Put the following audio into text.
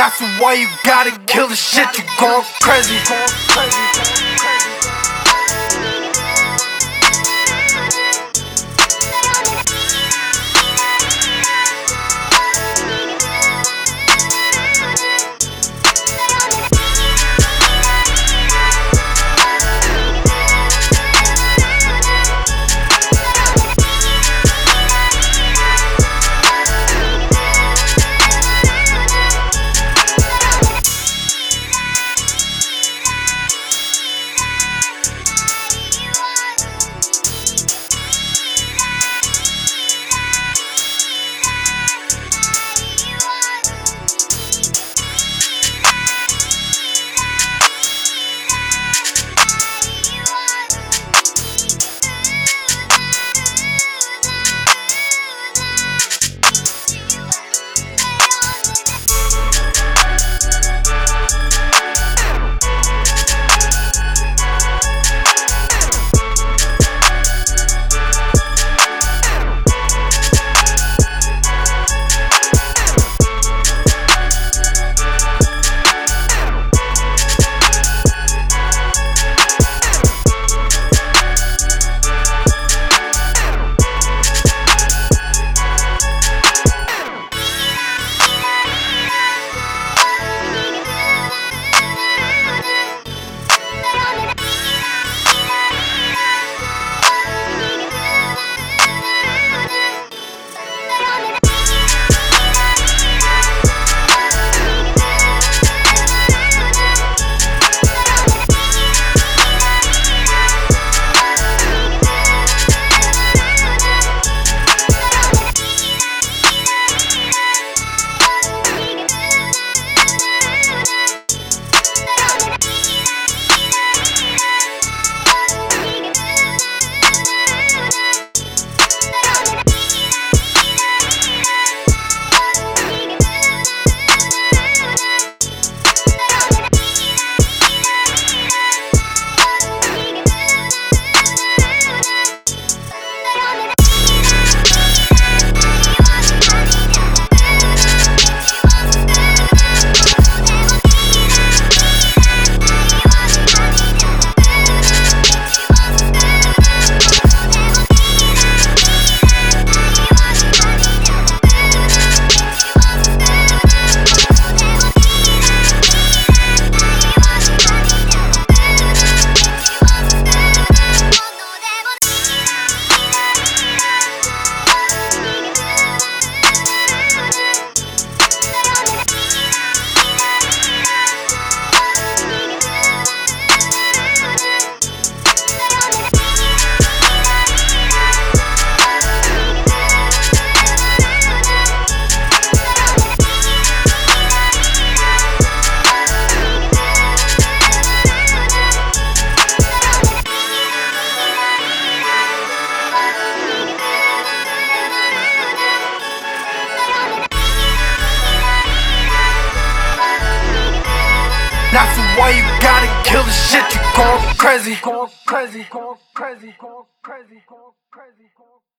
That's why you gotta kill the shit, you going crazy. That's why you gotta kill the shit, you going crazy. Going crazy, going crazy, going crazy, going crazy.